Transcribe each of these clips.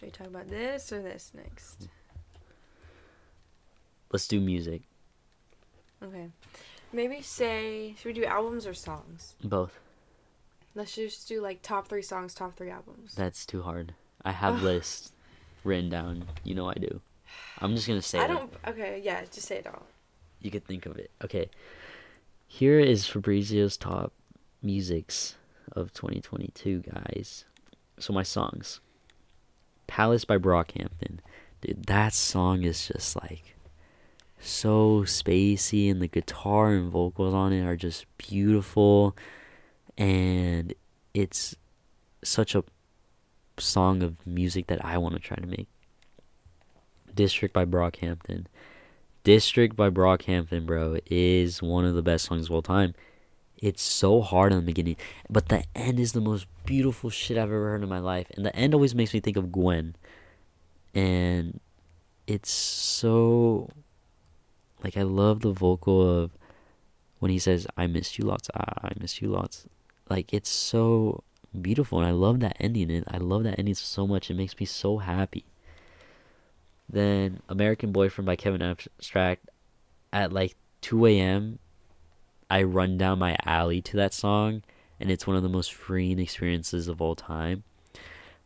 Should we talk about this or this next? Let's do music. Okay. Maybe say, should we do albums or songs? Both. Let's just do like top three songs, top three albums. That's too hard. I have Ugh. lists written down. You know I do. I'm just gonna say I them. don't. Okay, yeah, just say it all. You could think of it. Okay. Here is Fabrizio's top musics of 2022, guys. So my songs. Palace by Brockhampton. Dude, that song is just like so spacey and the guitar and vocals on it are just beautiful and it's such a song of music that I want to try to make. District by Brockhampton. District by Brockhampton, bro, is one of the best songs of all time. It's so hard in the beginning, but the end is the most beautiful shit I've ever heard in my life. And the end always makes me think of Gwen. And it's so like I love the vocal of when he says I miss you lots, I, I miss you lots. Like it's so beautiful and I love that ending and I love that ending so much. It makes me so happy. Then American Boyfriend by Kevin Abstract at like 2 a.m. I run down my alley to that song and it's one of the most freeing experiences of all time.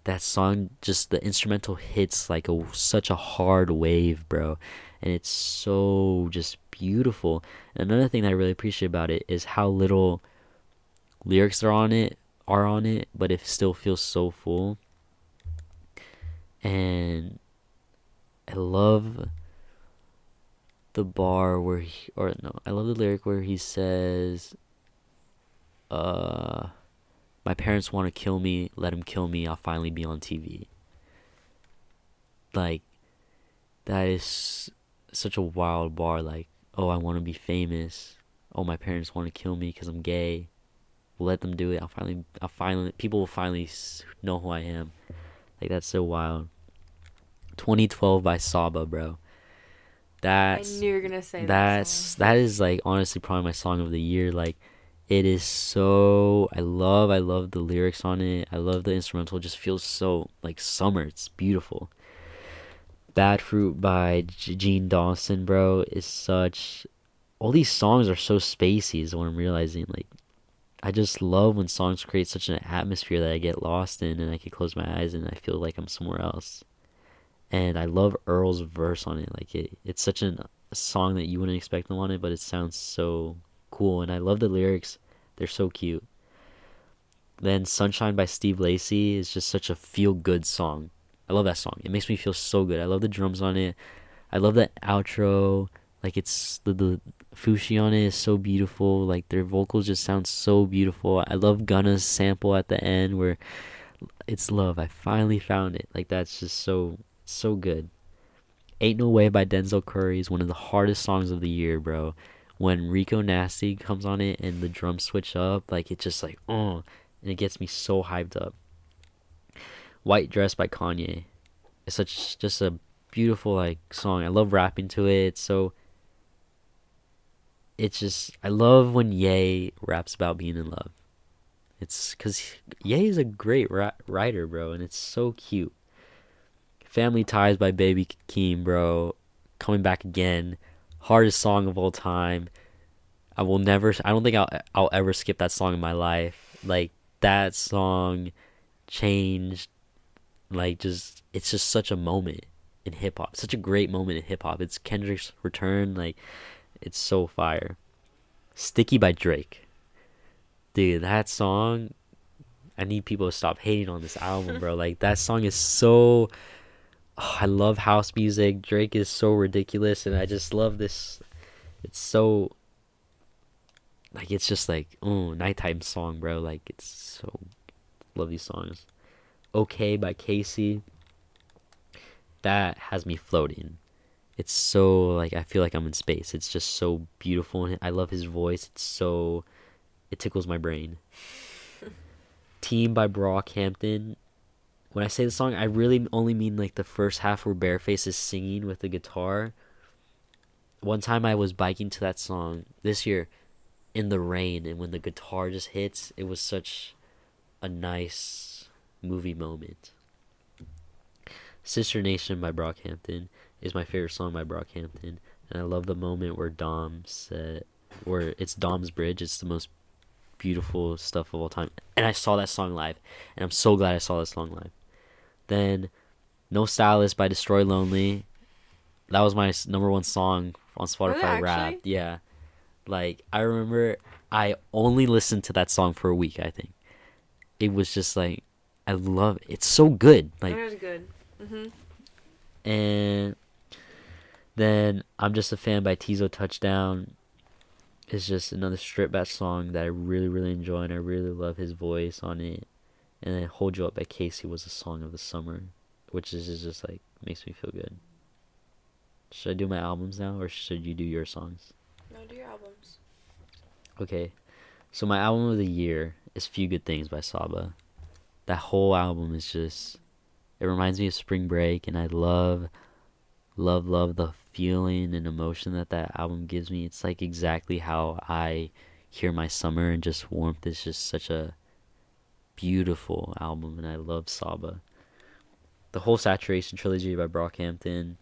That song just the instrumental hits like a such a hard wave, bro. And it's so just beautiful. And another thing that I really appreciate about it is how little lyrics are on it are on it, but it still feels so full. And I love the bar where he, or no, I love the lyric where he says, uh, my parents want to kill me, let them kill me, I'll finally be on TV. Like, that is such a wild bar. Like, oh, I want to be famous. Oh, my parents want to kill me because I'm gay. Let them do it. I'll finally, I'll finally, people will finally know who I am. Like, that's so wild. 2012 by Saba, bro. That's I knew you were gonna say that. that's song. that is like honestly probably my song of the year. Like it is so i love i love the lyrics on it. I love the instrumental. It just feels so like summer. It's beautiful. Bad fruit by Jean Dawson bro is such all these songs are so spacey is what i'm realizing. Like i just love when songs create such an atmosphere that i get lost in and i can close my eyes and i feel like i'm somewhere else and I love Earl's verse on it. Like it, it's such an, a song that you wouldn't expect them on it, but it sounds so cool. And I love the lyrics; they're so cute. Then Sunshine by Steve Lacy is just such a feel-good song. I love that song. It makes me feel so good. I love the drums on it. I love that outro. Like it's the the Fousheé on it is so beautiful. Like their vocals just sound so beautiful. I love Gunna's sample at the end where it's love. I finally found it. Like that's just so so good. Ain't No Way by Denzel Curry is one of the hardest songs of the year, bro. When Rico Nasty comes on it and the drums switch up, like it's just like oh, and it gets me so hyped up. White Dress by Kanye. It's such just a beautiful like song. I love rapping to it. It's so it's just I love when Ye raps about being in love. It's cuz Ye is a great ra- writer, bro, and it's so cute. Family Ties by Baby Keem, bro. Coming back again. Hardest song of all time. I will never I don't think I'll I'll ever skip that song in my life. Like that song changed like just it's just such a moment in hip hop. Such a great moment in hip hop. It's Kendrick's return like it's so fire. Sticky by Drake. Dude, that song I need people to stop hating on this album, bro. Like that song is so oh, I love house music. Drake is so ridiculous, and I just love this. It's so like it's just like oh nighttime song, bro. Like it's so love these songs. Okay by Casey. That has me floating. It's so like I feel like I'm in space. It's just so beautiful, and I love his voice. It's so it tickles my brain. Team by Brockhampton when I say the song, I really only mean like the first half where bearface is singing with the guitar. One time I was biking to that song this year in the rain, and when the guitar just hits, it was such a nice movie moment. Sister Nation by Brockhampton is my favorite song by Brockhampton, and I love the moment where Dom said, where it's Dom's bridge. It's the most beautiful stuff of all time, and I saw that song live, and I'm so glad I saw that song live. Then, No Stylist by Destroy Lonely. That was my number one song on Spotify Rap. Yeah, like I remember, I only listened to that song for a week. I think it was just like I love it. It's so good. Like it was good. Mhm. and then I'm just a fan by Teezo Touchdown. It's just another strip back song that I really, really enjoy, and I really love his voice on it. And then Hold You Up by Casey was a song of the summer, which is is just like makes me feel good. Should I do my albums now, or should you do your songs? No, do your albums. Okay, so my album of the year is "Few Good Things" by Saba. That whole album is just, it reminds me of spring break, and I love, love, love the feeling and emotion that that album gives me. It's like exactly how I hear my summer, and just warmth is just such a beautiful album, and I love Saba. The whole Saturation trilogy by Brockhampton.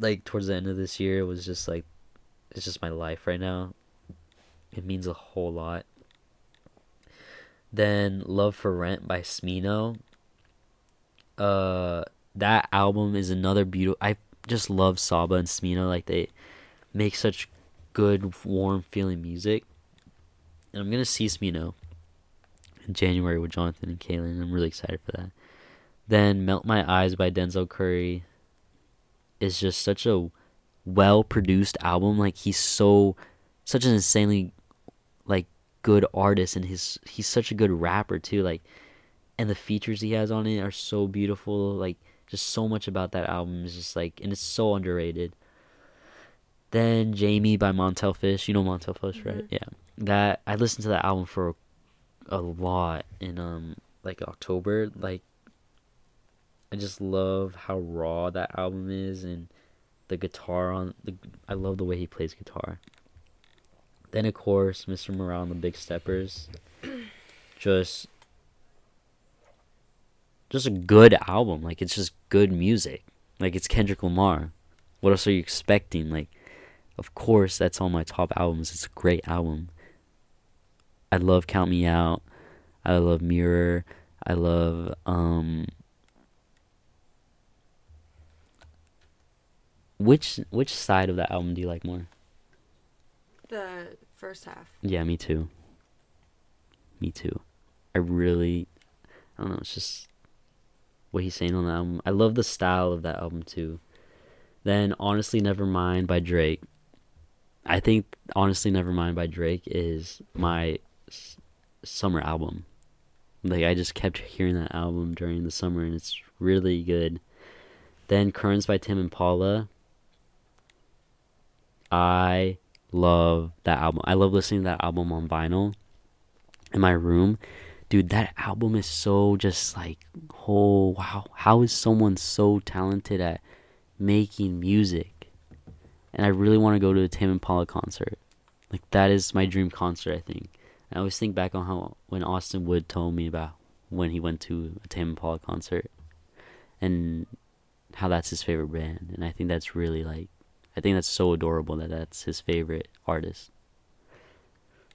Like towards the end of this year, was just like, it's just my life right now. It means a whole lot. Then Love for Rent by Smino. Uh that album is another beautiful I just love Saba and Smino like they make such good warm feeling music. And I'm gonna see Smino in January with Jonathan and Kaylin. I'm really excited for that. Then Melt My Eyes by Denzel Curry is just such a well produced album. Like he's so such an insanely like good artist and his he's such a good rapper too. Like and the features he has on it are so beautiful. Like just so much about that album is just like and it's so underrated. Then Jamie by Montell Fish. You know Montell Fish, right? Mhm. Yeah. That I listened to that album for a lot in um like October. Like I just love how raw that album is and the guitar on the I love the way he plays guitar. Then of course Mr. Morale and the Big Steppers. Just just a good album. Like it's just good music. Like it's Kendrick Lamar. What else are you expecting? Like of course that's on my top albums. It's a great album. I love Count Me Out. I love Mirror. I love um which which side of that album do you like more? The first half. Yeah, me too. Me too. I really, I don't know. It's just what he's saying on the album. I love the style of that album too. Then honestly, Nevermind by Drake. I think honestly, Nevermind by Drake is my summer album. Like I just kept hearing that album during the summer, and it's really good. Then Currents by Tame Impala. I love that album. I love listening to that album on vinyl in my room. Dude, that album is so just like, oh wow, how is someone so talented at making music? And I really want to go to a Tame Impala concert. Like that is my dream concert, I think. I always think back on how when Austin Wood told me about when he went to a Tame Impala concert and how that's his favorite band. And I think that's really like I think that's so adorable that that's his favorite artist.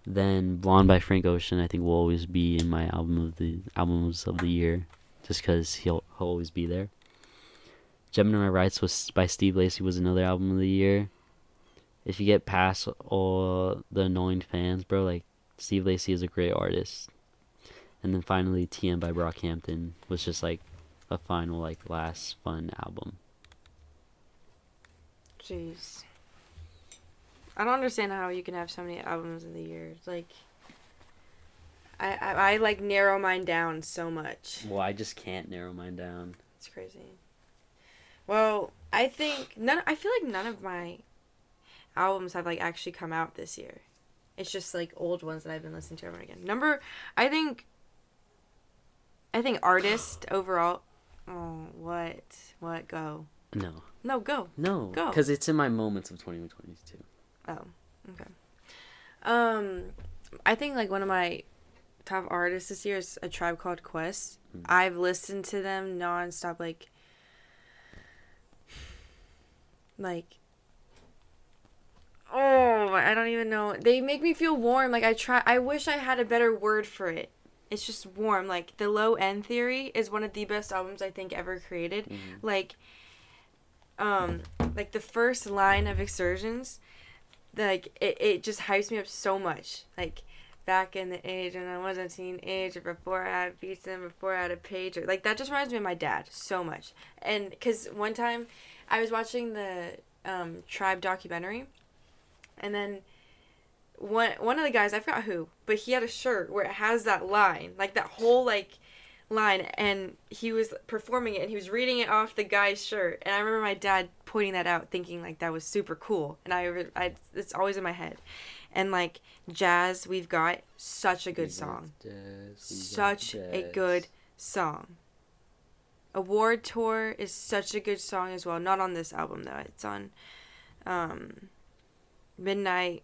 Then Blonde by Frank Ocean, I think will always be in my album of the albums of the year, just because he'll, he'll always be there. Gemini Rights was by Steve Lacy was another album of the year. If you get past all the annoying fans, bro, like Steve Lacy is a great artist. And then finally, TM by Brockhampton was just like a final, like last fun album. Jeez. I don't understand how you can have so many albums in the year. Like, I, I I like narrow mine down so much. Well, I just can't narrow mine down. It's crazy. Well, I think none. I feel like none of my albums have like actually come out this year. It's just like old ones that I've been listening to over and again. Number, I think. I think artist overall. Oh, what? What? Go. No. No, go. No, Go. because it's in my moments of 2022. Oh, okay. Um, I think like one of my top artists this year is a tribe called Quest. Mm. I've listened to them nonstop, like, like, oh, I don't even know. They make me feel warm. Like I try. I wish I had a better word for it. It's just warm. Like the Low End Theory is one of the best albums I think ever created. Mhm. Like, um, like the first line of Excursions, like it, it just hypes me up so much. Like back in the age when I was a teenager, before I had beats and before I had a pager. Like that just reminds me of my dad so much. And because one time I was watching the um, Tribe documentary, and then one one of the guys I forgot who, but he had a shirt where it has that line, like that whole like line, and he was performing it and he was reading it off the guy's shirt, and I remember my dad pointing that out, thinking like that was super cool, and I, I it's always in my head, and like jazz, we've got such a good song, jazz, such a good song. Award Tour is such a good song as well. Not on this album though. It's on um, Midnight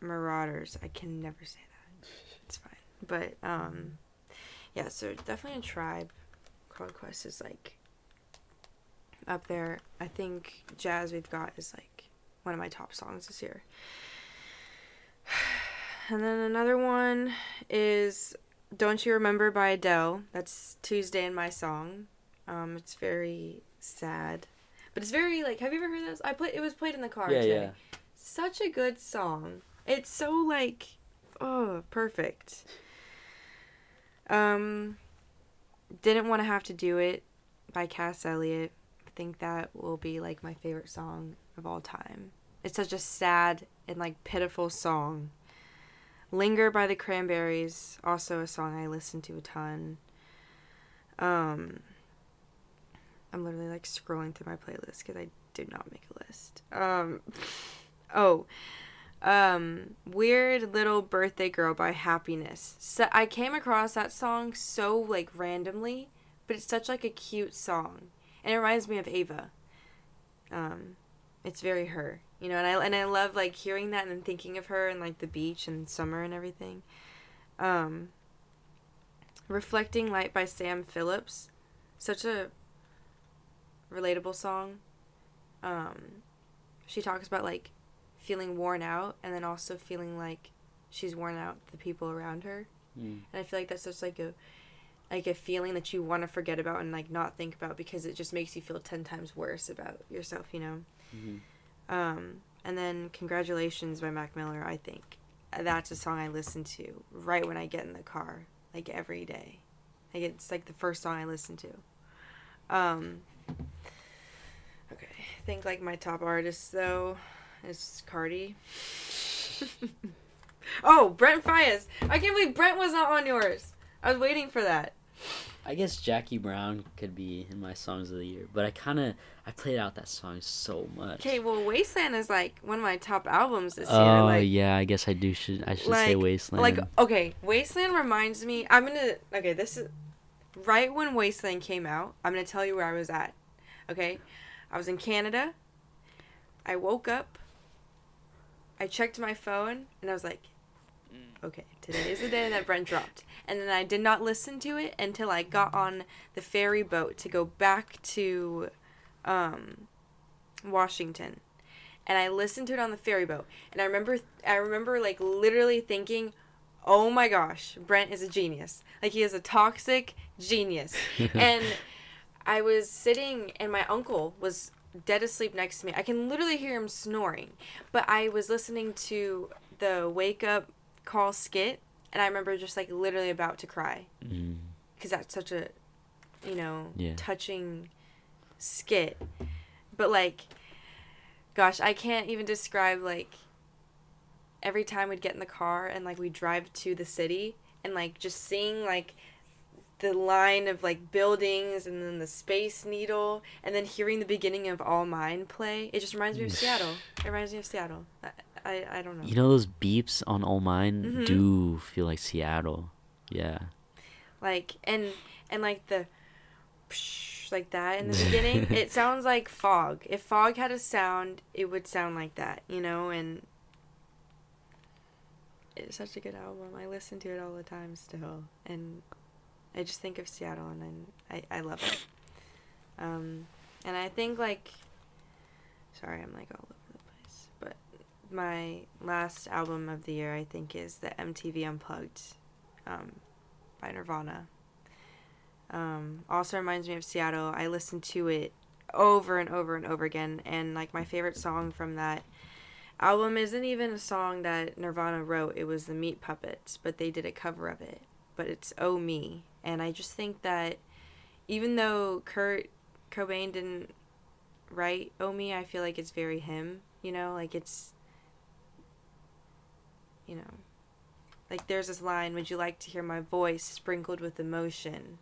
Marauders. I can never say that. It's fine. But um, yeah. So definitely a tribe. called Quest is like up there. I think Jazz We've Got is like one of my top songs this year. And then another one is don't You Remember by Adele. That's Tuesday in my song. Um, it's very sad. But it's very like have you ever heard this? I play it was played in the car Yeah, today. yeah. Such a good song. It's so like oh, perfect. Um Didn't Want to Have to Do It by Cass Elliot. I think that will be like my favorite song of all time. It's such a sad and like pitiful song. Linger by the Cranberries, also a song I listen to a ton. Um, I'm literally like scrolling through my playlist because I did not make a list. Um, oh, um, Weird Little Birthday Girl by Happiness. So I came across that song so like randomly, but it's such like a cute song, and it reminds me of Ava. Um, it's very her, you know, and I and I love like hearing that and thinking of her and like the beach and summer and everything. Um, Reflecting Light by Sam Phillips, such a relatable song. Um, she talks about like feeling worn out and then also feeling like she's worn out the people around her, Mm. and I feel like that's just like a like a feeling that you want to forget about and like not think about because it just makes you feel 10 times worse about yourself, you know. Mhm. Um, and then Congratulations by Mac Miller, I think. Uh, That's a song I listen to right when I get in the car, like every day. Like it's like the first song I listen to. Um, okay, I think like my top artists though is Cardi. oh, Brent Faiyaz. I can't believe Brent was not on yours. I was waiting for that. I guess Jackie Brown could be in my songs of the year, but I kind of I played out that song so much. Okay, well, Wasteland is like one of my top albums this year. Oh like, yeah, I guess I do should I should say Wasteland. Like okay, Wasteland reminds me. I'm gonna okay. This is right when Wasteland came out. I'm gonna tell you where I was at. Okay, I was in Canada. I woke up. I checked my phone and I was like, okay, today is the day that Brent dropped. And then I did not listen to it until I got on the ferry boat to go back to um, Washington. And I listened to it on the ferry boat. And I remember I remember like literally thinking, "Oh my gosh, Brent is a genius. Like he is a toxic genius." and I was sitting and my uncle was dead asleep next to me. I can literally hear him snoring. But I was listening to the wake up call skit and I remember just like literally about to cry Mm. because that's such a you know Yeah. touching skit but like gosh i can't even describe like every time we'd get in the car and like we'd drive to the city and like just seeing like the line of like buildings and then the space needle and then hearing the beginning of all mine play it just reminds me of seattle it reminds me of seattle i i, I don't know You know those beeps on All Mine Mhm. do feel like Seattle. Yeah. like and and like the psh, like that in the beginning it sounds like fog if fog had a sound it would sound like that you know and it's such a good album. I listen to it all the time still, and I just think of Seattle, and I I love it. Um, and I think like, sorry, I'm like all over the place, but my last album of the year I think is the MTV Unplugged, um, by Nirvana. Um, also reminds me of Seattle. I listen to it over and over and over again, and like my favorite song from that album isn't even a song that Nirvana wrote. It was the Meat Puppets, but they did a cover of it. But it's Oh Me, and I just think that even though Kurt Cobain didn't write Oh Me, I feel like it's very him. You know, like it's you know, like there's this line, "Would you like to hear my voice sprinkled with emotion?"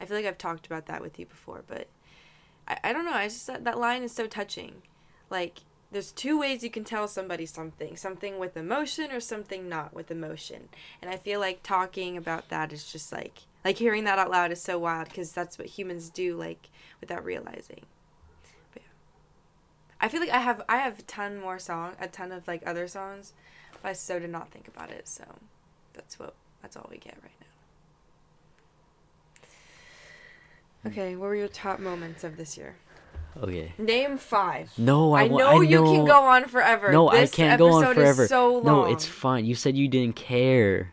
I feel like I've talked about that with you before, but I, I don't know. I just that line is so touching. Like there's two ways you can tell somebody something something with emotion or something not with emotion and i feel like talking about that is just like like hearing that out loud is so wild because that's what humans do like without realizing but yeah i feel like i have i have a ton more song a ton of like other songs but i so did not think about it so that's what that's all we get right now hmm. okay what were your top moments of this year Okay. Name five. No, I, I know I you can go on forever. No, This I can't go on forever. so long. No, it's fine. You said you didn't care.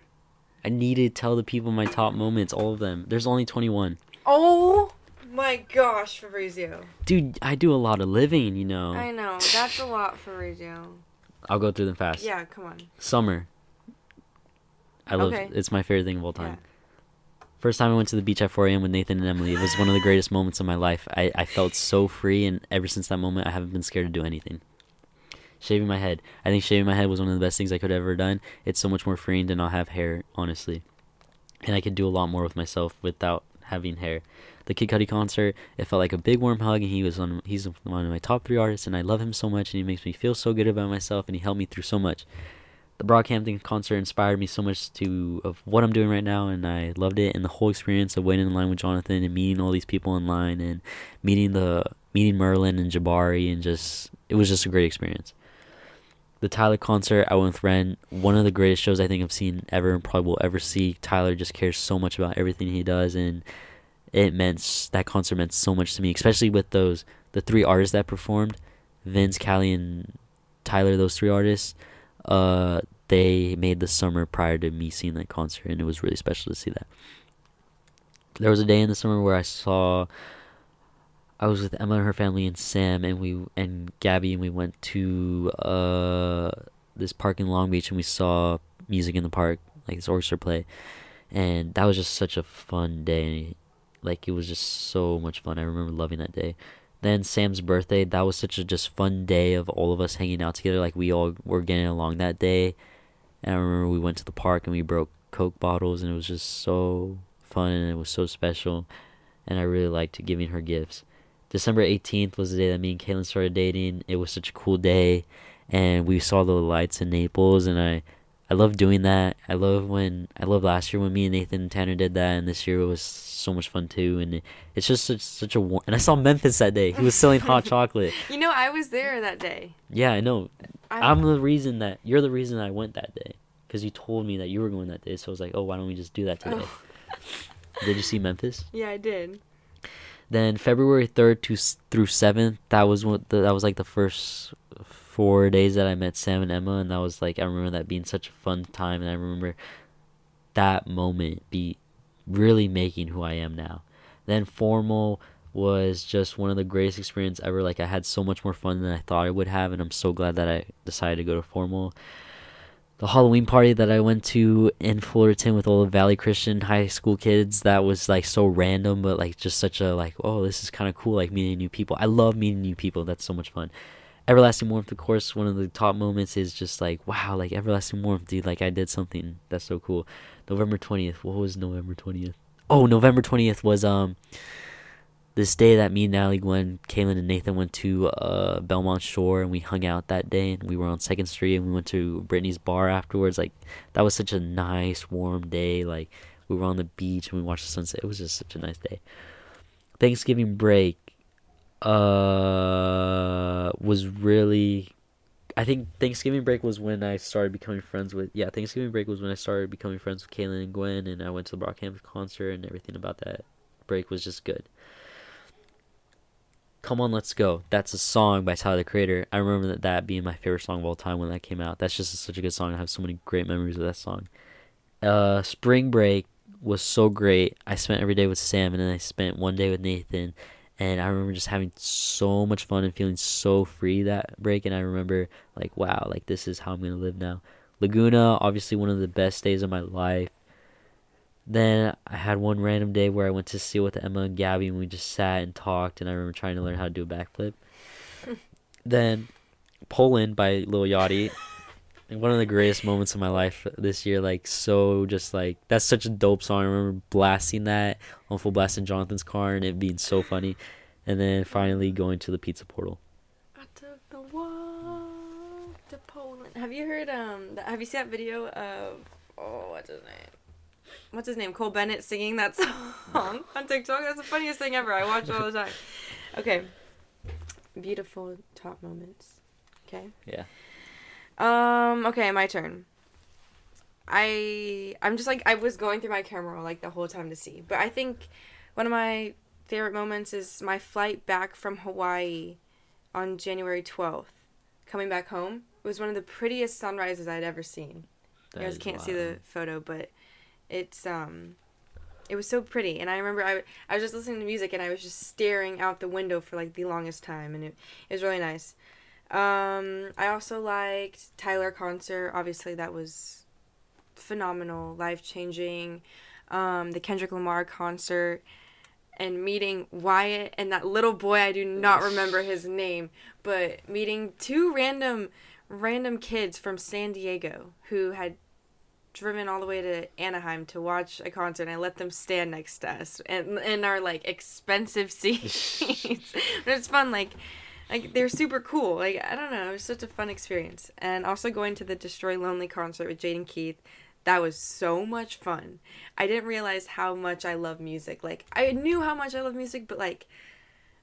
I need to tell the people my top moments, all of them. There's only 21. Oh my gosh, Fabrizio. Dude, I do a lot of living, you know. I know that's a lot, Fabrizio. I'll go through them fast. Yeah, come on. Summer. I love Okay. it's my favorite thing of all time. Yeah. First time I went to the beach at 4 a.m. with Nathan and Emily, it was one of the greatest moments of my life. I, I felt so free, and ever since that moment, I haven't been scared to do anything. Shaving my head. I think shaving my head was one of the best things I could have ever done. It's so much more freeing to not have hair, honestly. And I could do a lot more with myself without having hair. The Kid Cudi concert, it felt like a big warm hug, and he was on. He's one of my top three artists, and I love him so much, and he makes me feel so good about myself, and he helped me through so much the Brockhampton concert inspired me so much to of what I'm doing right now, and I loved it. And the whole experience of waiting in line with Jonathan and meeting all these people in line, and meeting the meeting Merlyn and Jabari, and just it was just a great experience. The Tyler concert, I went with Ren. One of the greatest shows I think I've seen ever, and probably will ever see. Tyler just cares so much about everything he does, and it meant that concert meant so much to me, especially with those the three artists that performed, Vince, Kali, and Tyler. Those three artists uh they made the summer prior to me seeing that concert and it was really special to see that there was a day in the summer where i saw i was with emma and her family and sam and we and gabby and we went to uh this park in long beach and we saw music in the park like this orchestra play and that was just such a fun day like it was just so much fun i remember loving that day then Sam's birthday, that was such a just fun day of all of us hanging out together. Like we all were getting along that day. And I remember we went to the park and we broke Coke bottles and it was just so fun and it was so special. And I really liked giving her gifts. December 18th was the day that me and Kaylin started dating. It was such a cool day. And we saw the lights in Naples and I I love doing that. I love when I love last year when me and Nathan and Tanner did that, and this year it was so much fun too. And it, it's just such such a warm. and I saw Memphis that day. He was selling hot chocolate. You know, I was there that day. Yeah, I know. I'm the reason that you're the reason I went that day because you told me that you were going that day. So I was like, oh, why don't we just do that today? Oh. Did you see Memphis? Yeah, I did. Then February third to through seventh, that was what that was like the first four days that I met Sam and Emma, and that was like I remember that being such a fun time, and I remember that moment be really making who I am now. Then formal was just one of the greatest experience ever. Like I had so much more fun than I thought I would have, and I'm so glad that I decided to go to formal. The Halloween party that I went to in Fullerton with all the Valley Christian high school kids, that was like so random, but like just such a like, oh, this is kind of cool, like meeting new people. I love meeting new people. That's so much fun. Everlasting Warmth, of course, one of the top moments is just like, wow, like Everlasting Warmth, dude, like I did something that's so cool. November 20th, what was November 20th? Oh, November 20th was um this day that me, and Natalie, Gwen, Kaylin, and Nathan went to uh, Belmont Shore and we hung out that day and we were on Second Street and we went to Brittany's bar afterwards. Like that was such a nice, warm day. Like we were on the beach and we watched the sunset. It was just such a nice day. Thanksgiving break uh was really I think Thanksgiving break was when I started becoming friends with. Yeah, Thanksgiving break was when I started becoming friends with Kaylin and Gwen, and I went to the Brockhampton concert, and everything about that break was just good. Come on, let's go. That's a song by Tyler the Creator. I remember that, that being my favorite song of all time when that came out. That's just such a good song. I have so many great memories of that song. Uh, Spring Break was so great. I spent every day with Sam, and then I spent one day with Nathan, and I remember just having so much fun and feeling so free that break. And I remember like, wow, like this is how I'm gonna live now. Laguna, obviously one of the best days of my life. Then I had one random day where I went to see with Emma and Gabby, and we just sat and talked. And I remember trying to learn how to do a backflip. then Poland by Lil Yachty. one of the greatest moments of my life this year. Like so, just like that's such a dope song. I remember blasting that on full blast in Jonathan's car and it being so funny. And then finally going to the pizza portal. I took the walk to Poland. Have you heard um? th- Have you seen that video of oh what's his name? What's his name? Cole Bennett singing that song on TikTok. That's the funniest thing ever. I watch it all the time. Okay. Beautiful top moments. Okay. Yeah. Um. Okay, my turn. I I'm just like I was going through my camera like the whole time to see, but I think one of my favorite moments is my flight back from Hawaii on January twelfth, coming back home. It was one of the prettiest sunrises I'd ever seen. That you guys can't see the photo, but it's um, it was so pretty. And I remember I, I was just listening to music and I was just staring out the window for like the longest time, and it, it was really nice. Um, I also liked Tyler concert. Obviously, that was phenomenal, life changing. Um, the Kendrick Lamar concert and meeting Wyatt and that little boy I do not remember his name, but meeting two random random kids from San Diego who had driven all the way to Anaheim to watch a concert and I let them stand next to us and in our like expensive seats. but it's fun like like they're super cool. Like I don't know, it was such a fun experience. And also going to the Destroy Lonely concert with Jaden Keith, that was so much fun. I didn't realize how much I love music. Like I knew how much I love music, but like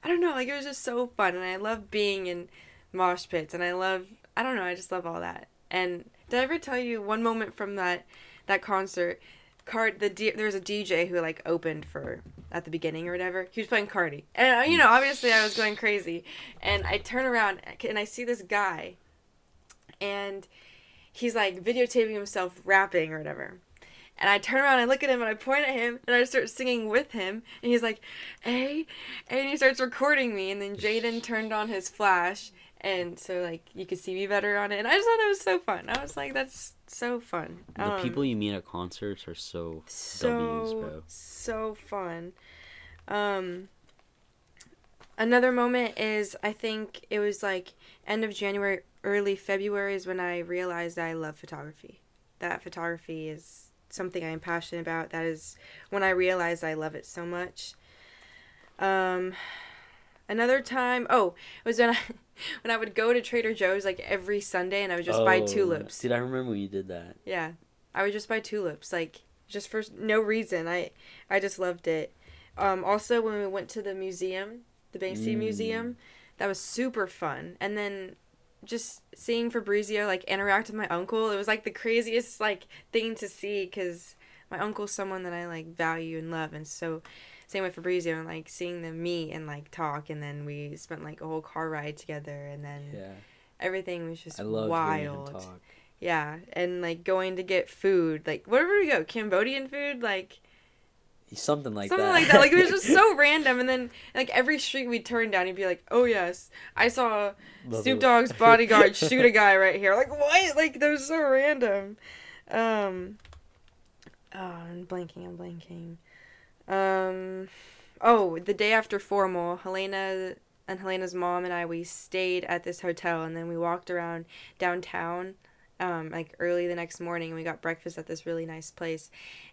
I don't know, like it was just so fun and I love being in mosh pits and I love I don't know, I just love all that. And did I ever tell you one moment from that that concert? Card the D, there was a DJ who like opened for at the beginning or whatever. He was playing Cardi, and uh, you know obviously I was going crazy, and I turn around and I see this guy, and he's like videotaping himself rapping or whatever. And I turn around and I look at him and I point at him and I start singing with him. And he's like, hey. And he starts recording me. And then Jaden turned on his flash. And so, like, you could see me better on it. And I just thought that was so fun. I was like, that's so fun. The Um, people you meet at concerts are so, so W's, bro. so fun. Um, another moment is I think it was like end of January, early February is when I realized I love photography. That photography is something I am passionate about. That is when I realized I love it so much. Um, another time, oh, it was when I when I would go to Trader Joe's like every Sunday and I would just buy Oh, tulips. Did I remember when you did that. Yeah, I would just buy tulips, like just for no reason. I I just loved it. Um, also, when we went to the museum, the Banksy Mm. Museum, that was super fun. And then just seeing Fabrizio like interact with my uncle, it was like the craziest like thing to see because my uncle's someone that I like value and love, and so same with Fabrizio and like seeing them meet and like talk, and then we spent like a whole car ride together, and then Yeah. everything was just I love hearing him wild. talk. Yeah, and like going to get food, like wherever we go? Cambodian food, like, Something like something that. like that. Like it was just so random. And then like every street we turned down, he'd be like, "Oh yes, I saw Love Snoop. Dogg's bodyguard shoot a guy right here." Like what? Like they're so random. Um. Oh, I'm blanking. I'm blanking. Um. Oh, the day after formal, Helena and Helena's mom and I we stayed at this hotel, and then we walked around downtown um, like early the next morning and we got breakfast at this really nice place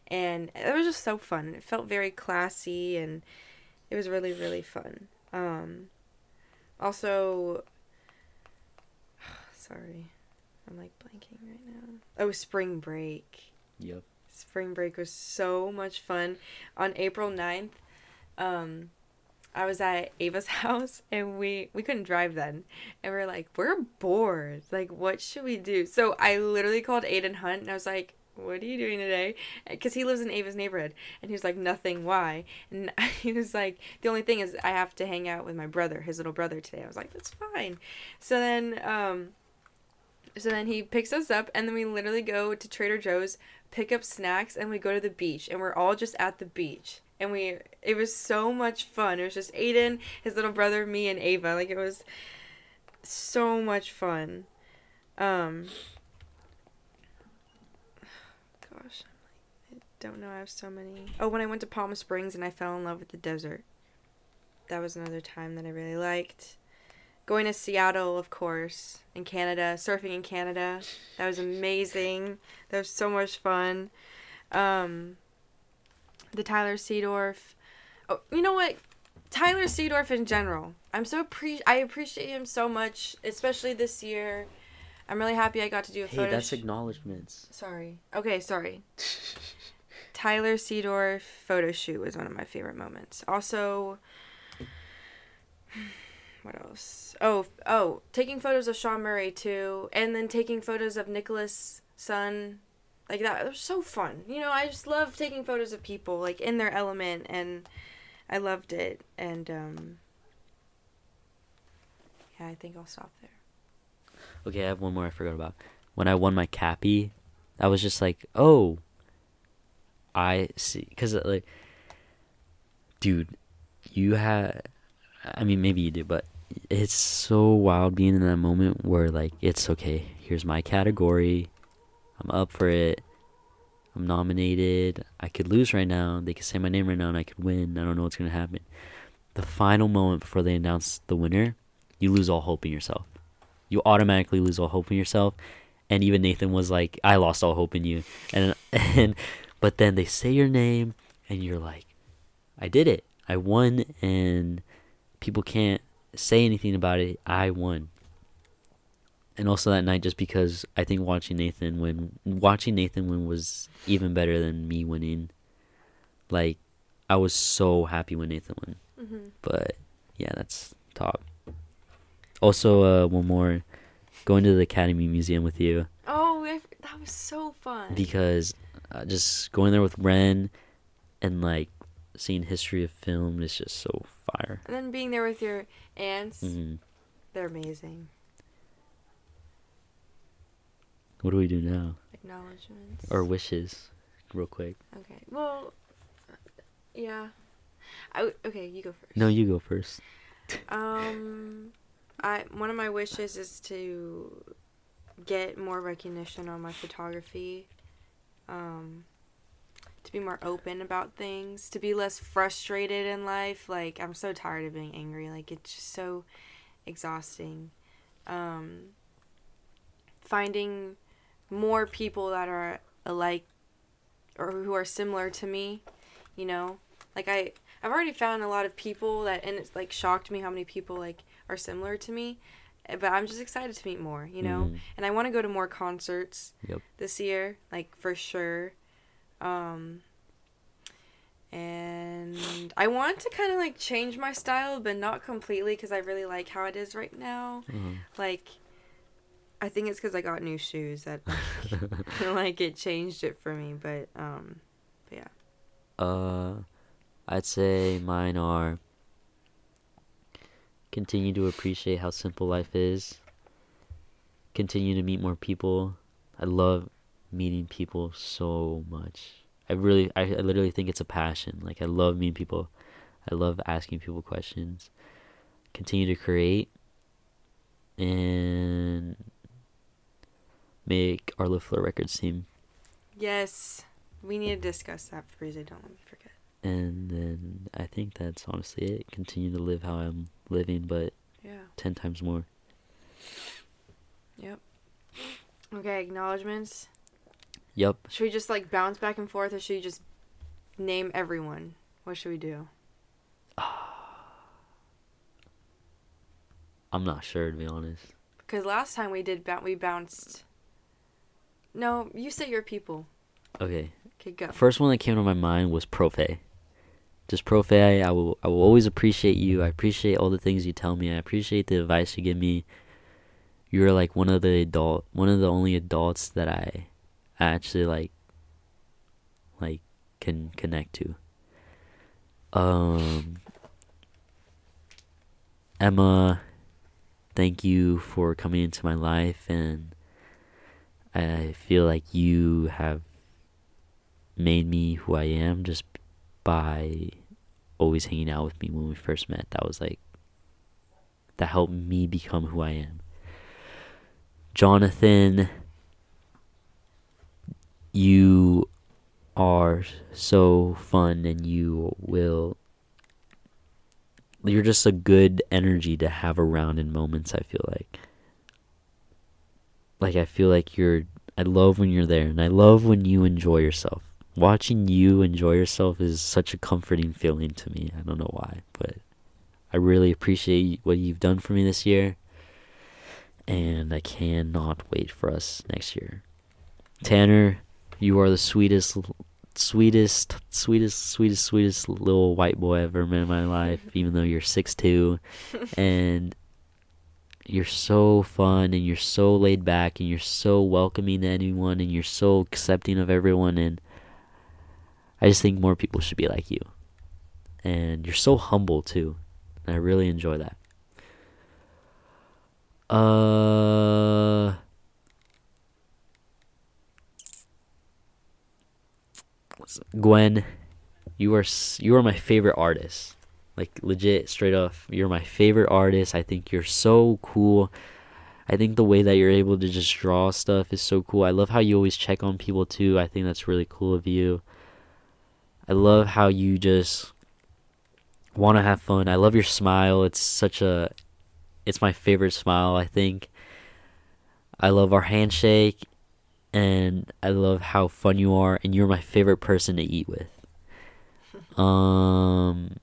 and it was just so fun it felt very classy and it was really really fun um, also sorry i'm like blanking right now oh spring break Yep. Spring break was so much fun on april 9th um, I was at Ava's house and we we couldn't drive then, and we are like, we're bored. Like, what should we do? So I literally called Aiden Hunt and I was like, what are you doing today? Because he lives in Ava's neighborhood. And he was like, nothing, why? And he was like, the only thing is I have to hang out with my brother, his little brother today. I was like, that's fine. So then, um, so then he picks us up and then we literally go to Trader Joe's, pick up snacks, and we go to the beach. And we're all just at the beach. And we, it was so much fun. It was just Aiden, his little brother, me, and Ava. Like, it was so much fun. Um, gosh, I don't know. I have so many. Oh, when I went to Palm Springs and I fell in love with the desert. That was another time that I really liked. Going to Seattle, of course, in Canada, surfing in Canada. That was amazing. That was so much fun. Um, the Tyler Seedorf. Oh, you know what? Tyler Seedorf in general. I'm so pre. I appreciate him so much, especially this year. I'm really happy I got to do a Hey, photo. that's sh- acknowledgments. Sorry. Okay, sorry. Tyler Seedorf photo shoot was one of my favorite moments. Also, what else? Oh, oh, taking photos of Sean Murray too, and then taking photos of Nicholas' son, like that. It was so fun. You know, I just love taking photos of people like in their element, and I loved it. And um, yeah, I think I'll stop there. Okay, I have one more I forgot about. When I won my Cappy, I was just like, oh, I see. Because, like, dude, you had. I mean, maybe you do, but it's so wild being in that moment where, like, it's okay. Here's my category. I'm up for it. I'm nominated. I could lose right now. They could say my name right now and I could win. I don't know what's going to happen. The final moment before they announce the winner, you lose all hope in yourself you automatically lose all hope in yourself. And even Nathan was like, I lost all hope in you. And and but then they say your name and you're like, I did it. I won and people can't say anything about it. I won. And also that night just because I think watching Nathan win watching Nathan win was even better than me winning. Like I was so happy when Nathan won. Mm-hmm. But yeah, that's top. Also, uh, one more, going to the Academy Museum with you Oh, that was so fun. because uh, just going there with Ren and like seeing history of film is just so fire. and then being there with your aunts, hmm they're amazing. What do we do now? Acknowledgements. Or wishes, real quick. okay. Well, yeah. I w- okay. You go first. No, you go first. Um, I one of my wishes is to get more recognition on my photography. Um, to be more open about things, to be less frustrated in life. Like I'm so tired of being angry. Like it's just so exhausting. Um, finding more people that are alike or who are similar to me, you know? Like I I've already found a lot of people that and it's like shocked me how many people like are similar to me. eh, But I'm just excited to meet more, you know? Mhm. And I want to go to more concerts Yep. this year, like for sure. Um and I want to kind of like change my style, but not completely because I really like how it is right now. Mhm. Like, I think it's because I got new shoes that like it changed it for me. But um, but yeah. Uh, I'd say mine are continue to appreciate how simple life is. Continue to meet more people. I love meeting people so much. I really, I, I literally think it's a passion. Like I love meeting people. I love asking people questions. Continue to create and make our Le Fleur Records team. Yes, we need to discuss that, Frieza. Don't let me forget. And then I think that's honestly it. Continue to live how I'm living, but Yeah. 10 times more. Yep. Okay, acknowledgements. Yep. Should we just like bounce back and forth, or should we just name everyone? What should we do? I'm not sure to be honest. Because last time we did, ba- we bounced. No, you say your people. Okay. Okay, go. First one that came to my mind was Profe. just Profe. I will I will always appreciate you. I appreciate all the things you tell me. I appreciate the advice you give me. You're like one of the adult, one of the only adults that I actually like, like can connect to. Um, Emma, thank you for coming into my life, and I feel like you have made me who I am just by always hanging out with me when we first met. That was like, that helped me become who I am. Jonathan, you are so fun and you will you're just a good energy to have around in moments I feel like like I feel like you're I love when you're there and I love when you enjoy yourself. Watching you enjoy yourself is such a comforting feeling to me. I don't know why, but I really appreciate what you've done for me this year. And I cannot wait for us next year. Tanner, you are the sweetest sweetest, sweetest, sweetest, sweetest little white boy I've ever met in my life, even though you're six two, and you're so fun and you're so laid back and you're so welcoming to anyone and you're so accepting of everyone and I just think more people should be like you. And you're so humble too. And I really enjoy that. Uh Gwen, you are you are my favorite artist. Like legit, straight off, you're my favorite artist. I think you're so cool. I think the way that you're able to just draw stuff is so cool. I love how you always check on people too. I think that's really cool of you. I love how you just want to have fun. I love your smile. It's such a it's my favorite smile, I think. I love our handshake and I love how fun you are and you're my favorite person to eat with. Um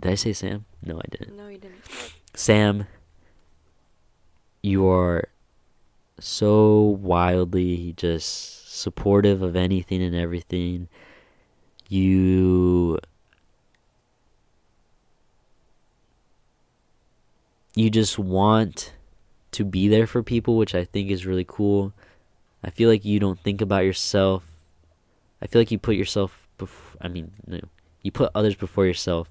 Did I say Sam? No, I didn't. No, you didn't. Sam, you are so wildly just supportive of anything and everything. You you just want to be there for people, which I think is really cool. I feel like you don't think about yourself. I feel like you put yourself before, I mean, no, you put others before yourself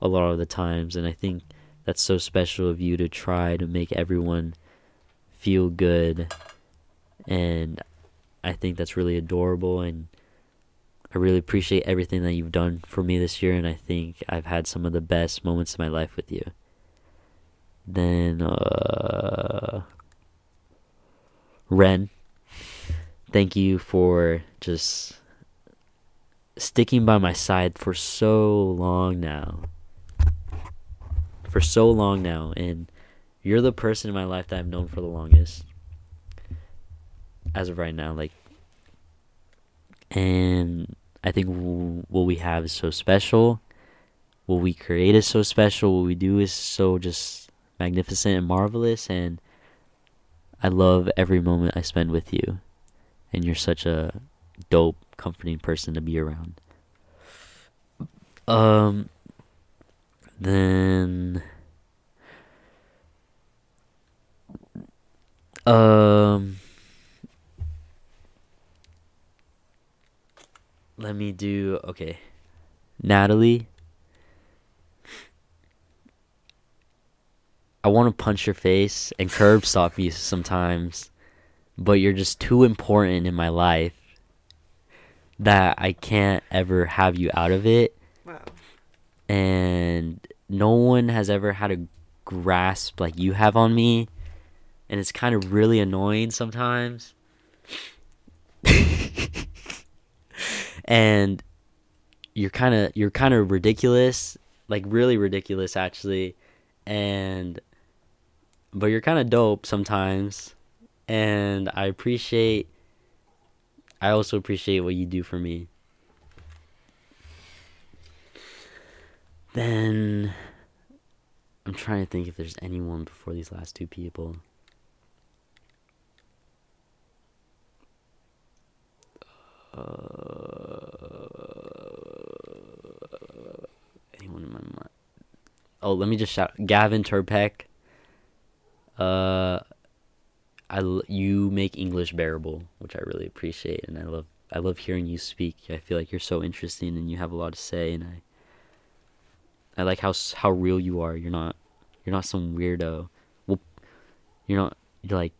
a lot of the times and I think that's so special of you to try to make everyone feel good and I think that's really adorable and I really appreciate everything that you've done for me this year and I think I've had some of the best moments of my life with you. Then uh Ren, thank you for just sticking by my side for so long now for so long now, and you're the person in my life that I've known for the longest. As of right now, like, and I think what we have is so special. What we create is so special. What we do is so just magnificent and marvelous. And I love every moment I spend with you. And you're such a dope, comforting person to be around. Um, then um let me do okay. Natalie I want to punch your face and curb stop you sometimes, but you're just too important in my life that I can't ever have you out of it. Wow. and no one has ever had a grasp like you have on me and it's kind of really annoying sometimes. And you're kind of you're kind of ridiculous like really ridiculous actually. And but you're kind of dope sometimes. And I appreciate, I also appreciate what you do for me. Then I'm trying to think if there's anyone before these last two people. Uh, anyone in my mind? Oh, let me just shout Gavin Turpek. Uh, I you make English bearable, which I really appreciate, and I love I love hearing you speak. I feel like you're so interesting and you have a lot to say, and I I like how how real you are. You're not you're not some weirdo. Well, you're not you're like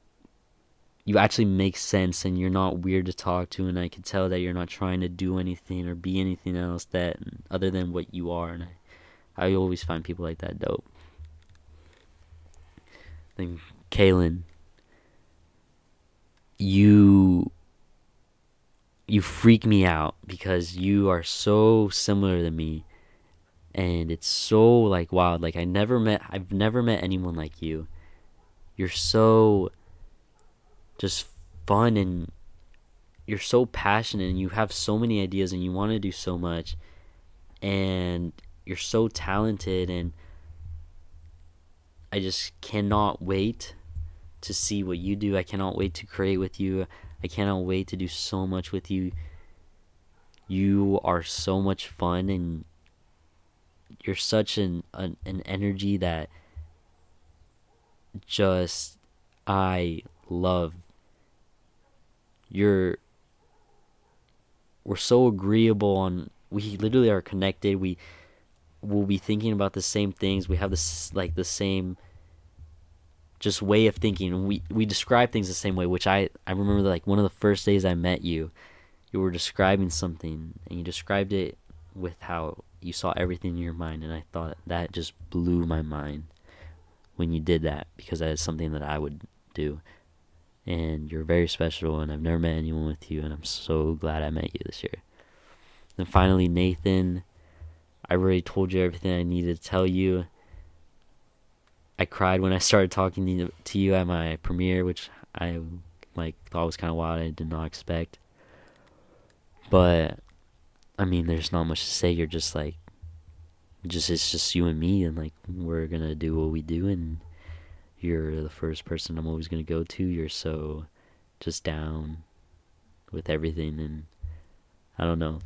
you actually make sense and you're not weird to talk to and I can tell that you're not trying to do anything or be anything else that other than what you are and I, I always find people like that dope. Then Kaylin, you you freak me out because you are so similar to me. And it's so like wild. Like I never met I've never met anyone like you. You're so just fun and you're so passionate and you have so many ideas and you want to do so much. And you're so talented and I just cannot wait to see what you do. I cannot wait to create with you. I cannot wait to do so much with you. You are so much fun and you're such an an, an energy that just I love you're we're so agreeable on we literally are connected we will be thinking about the same things we have this like the same just way of thinking we we describe things the same way which i i remember like one of the first days i met you you were describing something and you described it with how you saw everything in your mind and i thought that just blew my mind when you did that because that is something that i would do and you're very special and I've never met anyone with you and I'm so glad I met you this year. And finally Nathan, I already told you everything I needed to tell you. I cried when I started talking to you, at my premiere, which I like thought was kind of wild. I did not expect. But I mean, there's not much to say. You're just like just it's just you and me and like we're to do what we do and you're the first person I'm always to go to. You're so just down with everything and I don't know.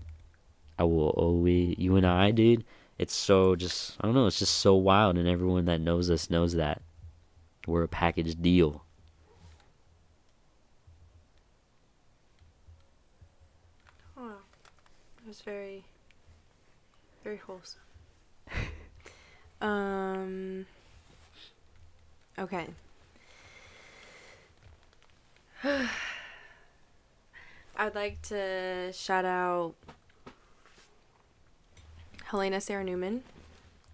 I will always you and I, dude. It's so just I don't know, it's just so wild and everyone that knows us knows that we're a package deal. Oh, it was very, very wholesome. um. Okay. I'd like to shout out Helena Sarah Newman.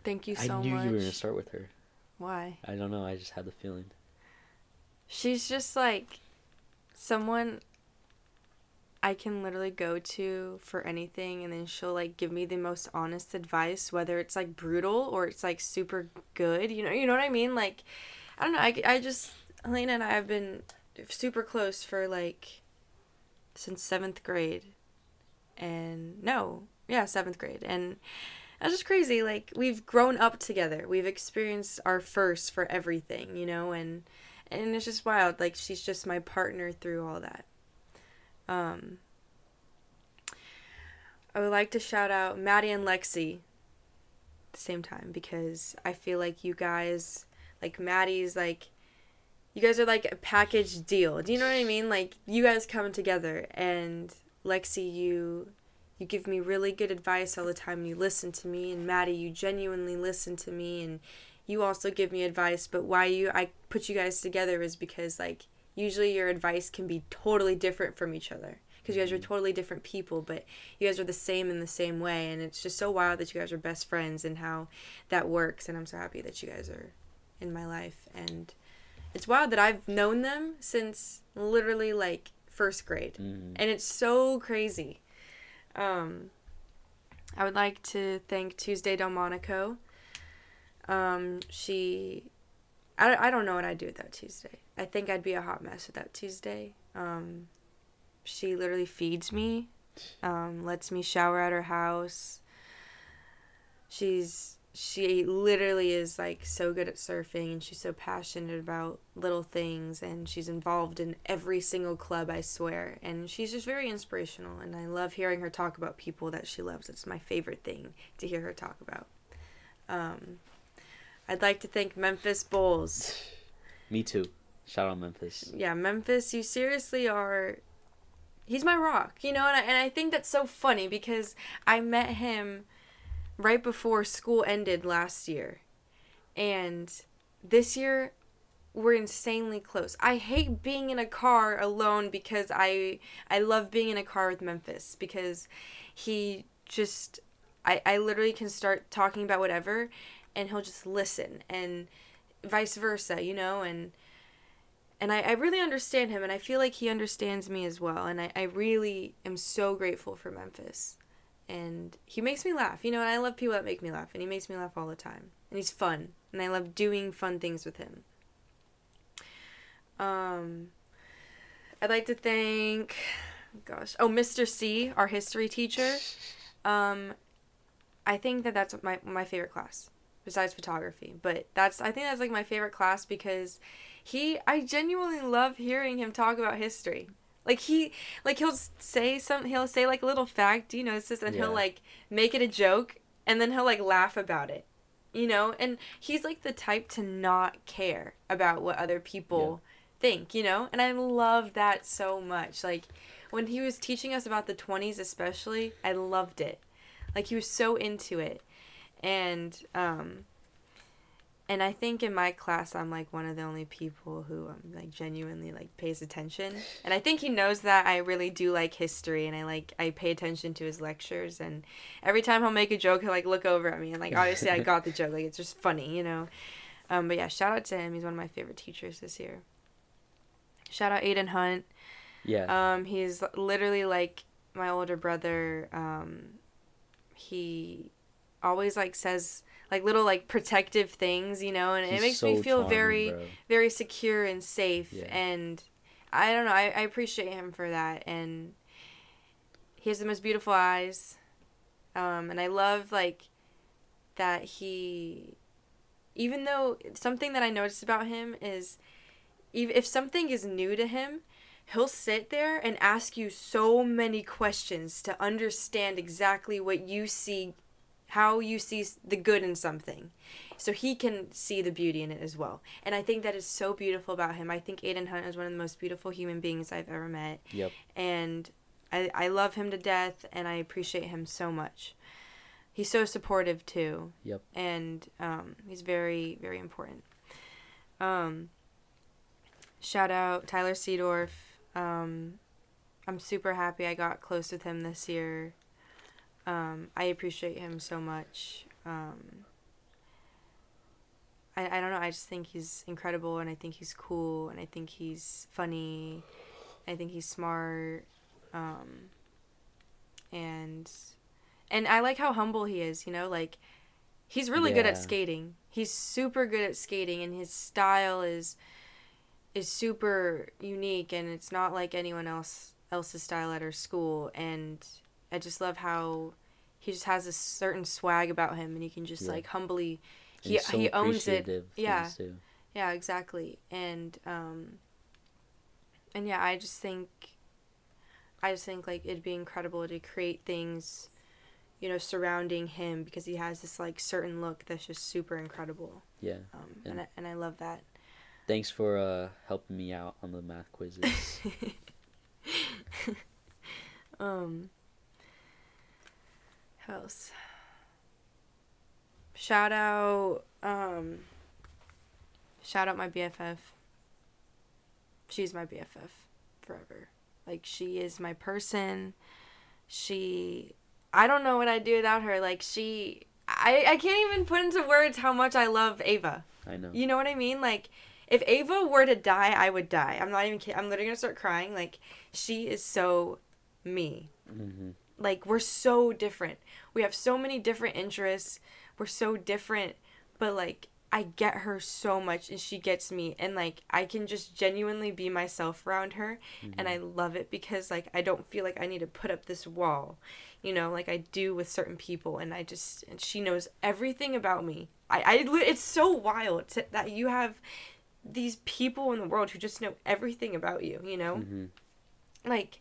Thank you so much. I knew much. you were going to start with her. Why? I don't know, I just had the feeling. She's just like someone I can literally go to for anything and then she'll like give me the most honest advice whether it's like brutal or it's like super good. You know, you know what I mean? Like I don't know. I, I just Helena and I have been super close for like since 7th grade. And no, yeah, 7th grade. And that's just crazy. Like we've grown up together. We've experienced our first for everything, you know, and and it's just wild. Like she's just my partner through all that. Um, I would like to shout out Maddie and Lexi at the same time because I feel like you guys, like Maddie's like, you guys are like a package deal. Do you know what I mean? Like you guys come together and Lexi, you you give me really good advice all the time and you listen to me and Maddie, you genuinely listen to me and you also give me advice, but why you I put you guys together is because like usually your advice can be totally different from each other because you guys are totally different people, but you guys are the same in the same way and it's just so wild that you guys are best friends and how that works and I'm so happy that you guys are in my life and it's wild that I've known them since literally like first grade. Mm. And it's so crazy. Um I would like to thank Tuesday Delmonico. Um, she, I, I don't know what I'd do without Tuesday. I think I'd be a hot mess without Tuesday. Um, she literally feeds me, um, lets me shower at her house. She's she literally is like so good at surfing and she's so passionate about little things and she's involved in every single club I swear and she's just very inspirational and I love hearing her talk about people that she loves. It's my favorite thing to hear her talk about. Um, I'd like to thank Memphis Bulls. Me too. Shout out Memphis. Yeah, Memphis, you seriously are. He's my rock, you know, and I, and I think that's so funny because I met him right before school ended last year. And this year, we're insanely close. I hate being in a car alone because I I love being in a car with Memphis because he just I, I literally can start talking about whatever and he'll just listen and vice versa, you know, and and I, I really understand him and I feel like he understands me as well and I, I really am so grateful for Memphis. And he makes me laugh, you know, and I love people that make me laugh and he makes me laugh all the time. And he's fun. And I love doing fun things with him. Um I'd like to thank gosh, oh Mr. C, our history teacher. Um I think that that's my my favorite class besides photography. But that's I think that's like my favorite class because he I genuinely love hearing him talk about history. Like he like he'll say some he'll say like a little fact, you know, it's just and Yeah. he'll like make it a joke and then he'll like laugh about it. You know, and he's like the type to not care about what other people think, you know? And I love that so much. Like when he was teaching us about the 20s especially, I loved it. Like he was so into it. And um and I think in my class I'm like one of the only people who um, like genuinely like pays attention. And I think he knows that I really do like history and I like I pay attention to his lectures and every time he'll make a joke he'll like look over at me and like obviously I got the joke. Like it's just funny, you know. Um but yeah, shout out to him. He's one of my favorite teachers this year. Shout out Aiden Hunt. Yeah. Um, he's literally like my older brother. Um, he always like says like little like protective things, you know, and it makes so me feel charming, very bro. very secure and safe Yeah. and I don't know, I, I appreciate him for that and he has the most beautiful eyes. Um, and I love like that he even though something that I noticed about him is if something is new to him, he'll sit there and ask you so many questions to understand exactly what you see, how you see the good in something. So he can see the beauty in it as well. And I think that is so beautiful about him. I think Aiden Hunt is one of the most beautiful human beings I've ever met. Yep. And I, I love him to death and I appreciate him so much. He's so supportive too. Yep. And um, he's very, very important. Um, shout out Tyler Seedorf. Um, I'm super happy I got close with him this year. Um, I appreciate him so much. Um, I, I don't know. I just think he's incredible and I think he's cool and I think he's funny. I think he's smart. Um, and and I like how humble he is, you know, like he's really good at skating. He's super good at skating and his style is is super unique and it's not like anyone else else's style at our school and I just love how he just has a certain swag about him and he can just Yeah. like humbly he so he owns it. Yeah. too. Yeah, exactly. And um and yeah, I just think I just think like it'd be incredible to create things you know surrounding him because he has this like certain look that's just super incredible. Yeah. Um And- and I, and I love that. Thanks for uh helping me out on the math quizzes. um else? Shout out um shout out my BFF. She's my BFF forever. Like she is my person. She I don't know what I'd do without her. Like she I I can't even put into words how much I love Ava. I know. You know what I mean? Like, if Ava were to die, I would die. I'm not even kidding. I'm literally gonna start crying. Like, she is so me. hmm Like, we're so different. We have so many different interests. We're so different, but like, I get her so much, and she gets me. And like, I can just genuinely be myself around her, and I love it because like, I don't feel like I need to put up this wall, you know, like I do with certain people. And I just, and she knows everything about me. I, I, it's so wild to, that you have these people in the world who just know everything about you, you know? hmm like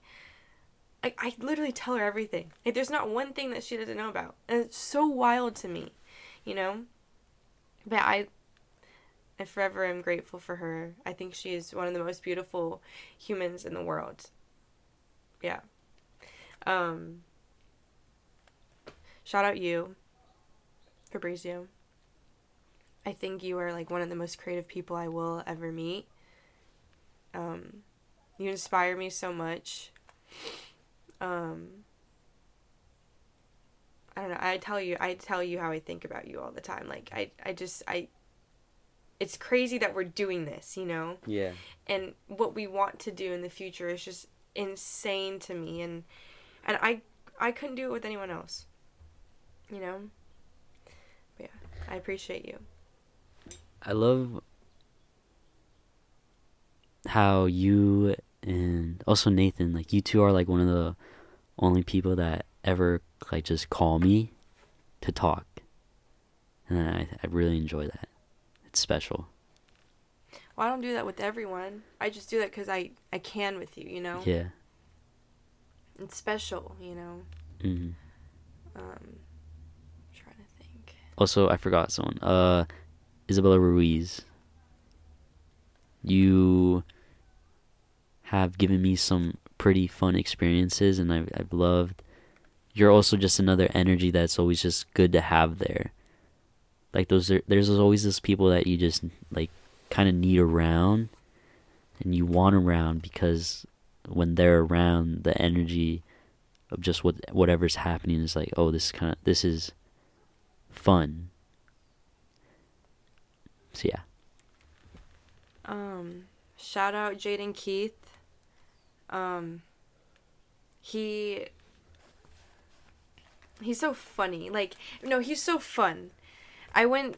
I, I literally tell her everything like there's not one thing that she doesn't know about and it's so wild to me you know but I, I forever am grateful for her. I think she is one of the most beautiful humans in the world. Yeah. Um. Shout out you, Fabrizio. I think you are like one of the most creative people I will ever meet. Um, you inspire me so much. Um, I don't know. I tell you, I tell you how I think about you all the time. Like I, I just, I. It's crazy that we're doing this, you know, Yeah. and what we want to do in the future is just insane to me, and and I, I couldn't do it with anyone else, you know. But yeah, I appreciate you. I love how you and also Nathan, like you two are like one of the only people that ever like just call me to talk. And I I really enjoy that. It's special. Well, I don't do that with everyone. I just do that because I I can with you, you know. Yeah. It's special, you know. hmm Um, trying to think. Also, I forgot someone. Uh, Isabella Ruiz. You have given me some pretty fun experiences, and I've I've loved. You're also just another energy that's always just good to have there. Like those, are, there's always those people that you just like kind of need around, and you want around because when they're around, the energy of just what whatever's happening is like, oh, this kind of this is fun. So yeah, Um, shout out Jaden Keith. Um, he he's so funny. Like no, he's so fun. I went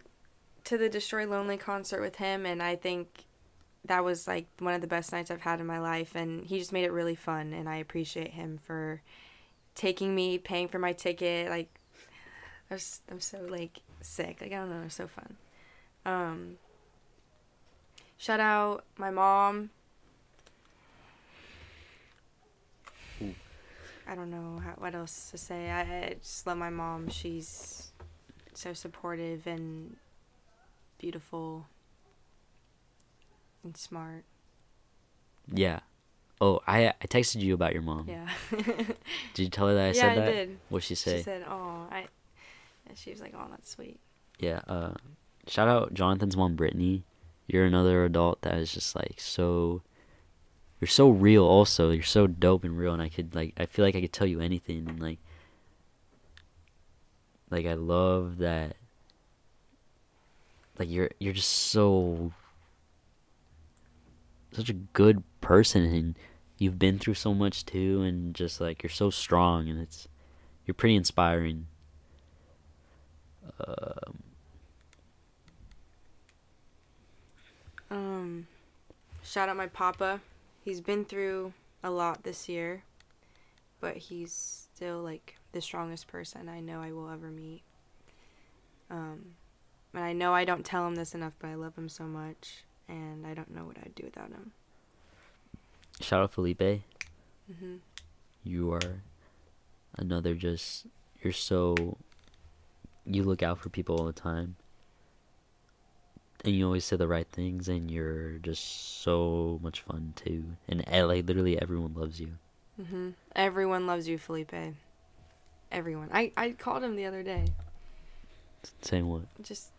to the Destroy Lonely concert with him, and I think that was like one of the best nights I've had in my life. And he just made it really fun, and I appreciate him for taking me, paying for my ticket. Like, I was, I'm so like sick. Like I don't know, it's so fun. Um, shout out my mom. I don't know how, what else to say. I, I just love my mom. She's so supportive and beautiful and smart. yeah. Oh, I I texted you about your mom. Yeah. Did you tell her that I yeah, said I did. What'd she say? She said, "Oh, I." And she was like, "Oh, that's sweet." yeah. Uh, shout out Jonathan's mom, Brittany. You're another adult that is just like so. You're so real. Also, you're so dope and real, and I could like I feel like I could tell you anything, and like. Like I love that. Like you're you're just so. Such a good person, and you've been through so much too, and just like you're so strong, and it's, you're pretty inspiring. Um, Um, shout out my papa. He's been through a lot this year, but he's still like the strongest person I know I will ever meet. Um, and I know I don't tell him this enough, but I love him so much, and I don't know what I'd do without him. shout out Felipe. hmm You are another just you're so you look out for people all the time. And you always say the right things and you're just so much fun too. And eh, like literally everyone loves you. hmm Everyone loves you, Felipe. Everyone. I, I called him the other day. Saying what? just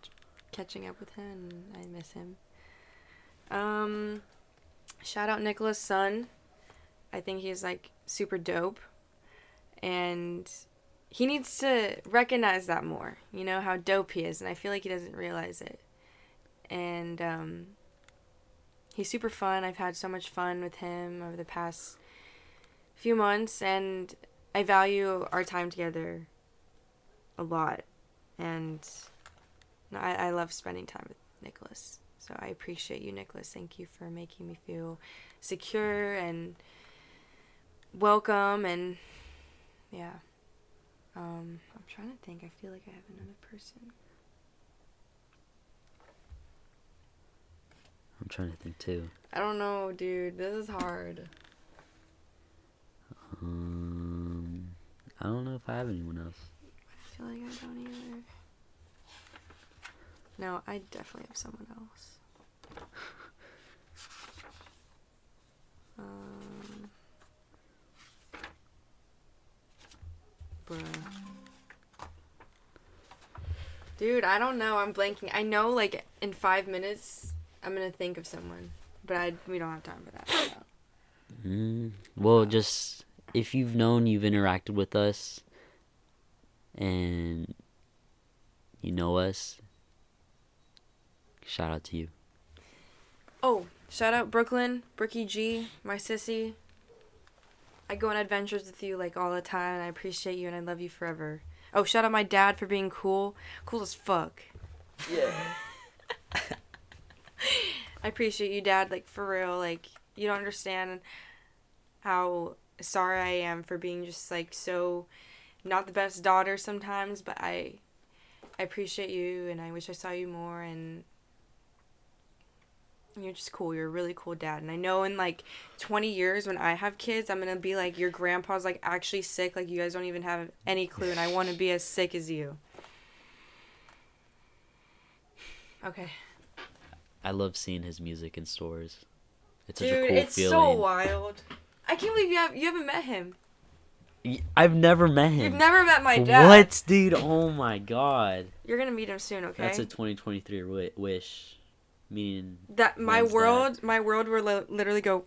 catching up with him and I miss him. Um shout out Nicholas' son. I think he's like super dope. And he needs to recognize that more. You know how dope he is and I feel like he doesn't realize it. And um he's super fun. I've had so much fun with him over the past few months and I value our time together a lot. And I, I love spending time with Nicholas. So I appreciate you, Nicholas. Thank you for making me feel secure and welcome and yeah. Um, I'm trying to think. I feel like I have another person. I'm trying to think too. I don't know, dude. This is hard. Um I don't know if I have anyone else. I feel like I don't either. No, I definitely have someone else. Um, bruh. Dude, I don't know. I'm blanking. I know, like, in five minutes, I'm gonna think of someone, but I we don't have time for that. so. Mm, well, just if you've known you've interacted with us and you know us, shout out to you. Oh, shout out Brooklyn, Brookie G, my sissy. I go on adventures with you like all the time, and I appreciate you, and I love you forever. Oh, shout out my dad for being cool, cool as fuck. Yeah. I appreciate you, dad. Like for real, like you don't understand how sorry I am for being just like so not the best daughter sometimes, but I I appreciate you, and I wish I saw you more, and you're just cool. You're a really cool dad. And I know in like 20 years when I have kids, I'm going to be like, your grandpa's like actually sick. Like, you guys don't even have any clue. And I want to be as sick as you. Okay. I love seeing his music in stores. It's such Dude, a cool it's feeling. so wild. I can't believe you, have, you haven't met him. I've never met him. You've never met my dad. What, dude? Oh my god. You're going to meet him soon, okay? That's a 2023 wi- wish. Meaning, that my When's that? world, my world will li- literally go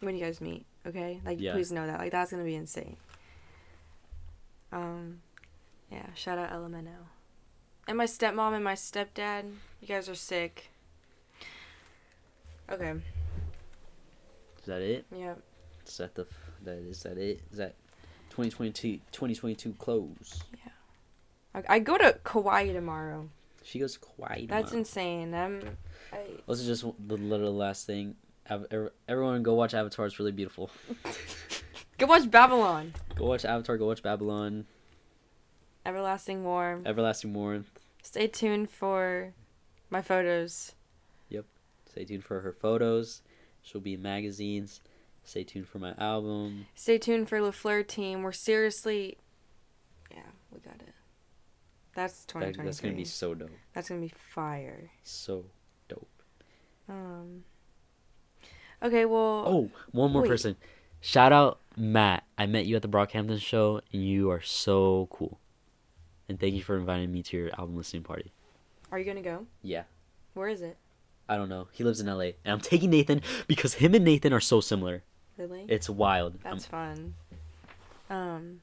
when you guys meet. Okay, like Yeah. please know that. Like that's gonna be insane. Um, yeah. Shout out Elemento, and my stepmom and my stepdad. You guys are sick. Okay. is that it? Yeah. Is that the? f- That is that it? Is that 2022 2022 close? I, I go to Kauai tomorrow. She goes quiet. That's insane. I'm. I, This is just the little last thing. Everyone, go watch Avatar. It's really beautiful. go watch Babylon. Go watch Avatar. Go watch Babylon. Everlasting War. Everlasting Warmth. Stay tuned for my photos. Yep. Stay tuned for her photos. She'll be in magazines. Stay tuned for my album. Stay tuned for Le Fleur team. We're seriously, yeah, we got it. That's That- twenty twenty that's gonna be so dope. That's gonna be fire. So dope. Um. Okay, well. Oh, one more Wait. person. Shout out Matt. I met you at the Brockhampton show, and you are so cool. And thank you for inviting me to your album listening party. Are you gonna go? Yeah. Where is it? I don't know. He lives in LA, and I'm taking Nathan because him and Nathan are so similar. Really? It's wild. I'm- That's fun. Um.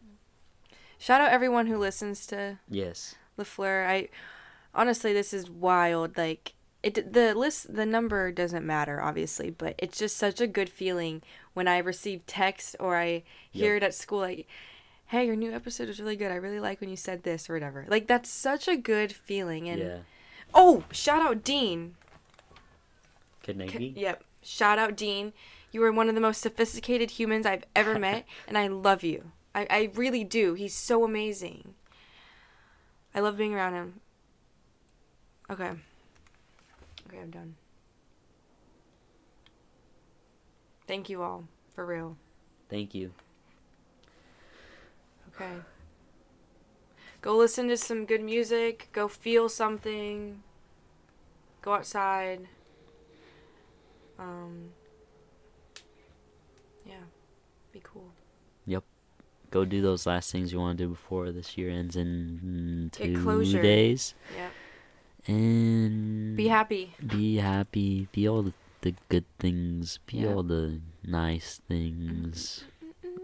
Shout out everyone who listens to yes. Le Fleur. I honestly, this is wild. Like it, the list, the number doesn't matter, obviously, but it's just such a good feeling when I receive text or I hear Yep. it at school, like, "Hey, your new episode was really good. I really like when you said this or whatever." Like that's such a good feeling. And yeah. oh, shout out Dean. Carnegie. Yep, shout out Dean. You are one of the most sophisticated humans I've ever met, and I love you. I, I really do. He's so amazing. I love being around him. Okay. Okay, I'm done. Thank you all, for real. Thank you. Okay. Go listen to some good music. Go feel something. Go outside. Um. Yeah. Be cool. Yep. Go do those last things you want to do before this year ends in two days. Yeah. And Be happy. Be happy. Be all the, the good things. Be Yeah. all the nice things.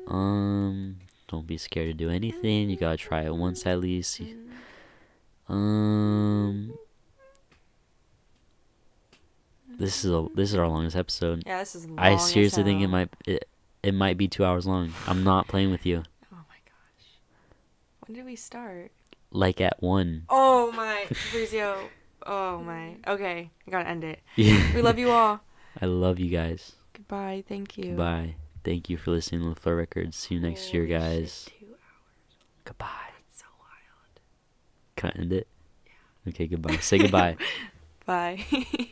Um, don't be scared to do anything. You gotta try it once at least. Um, this is a this is our longest episode. Yeah, this is long I seriously think it might it, it might be two hours long. I'm not playing with you. Oh my gosh. When did we start? Like at one. Oh my. Fabrizio. Oh my. Okay. I gotta end it. Yeah. We love you all. I love you guys. Goodbye. Thank you. Bye. Thank you for listening to Le Fleur Records. See you next year, Holy shit, guys. hours. Goodbye. That's so wild. Can I end it? Okay, goodbye. Say goodbye. Bye.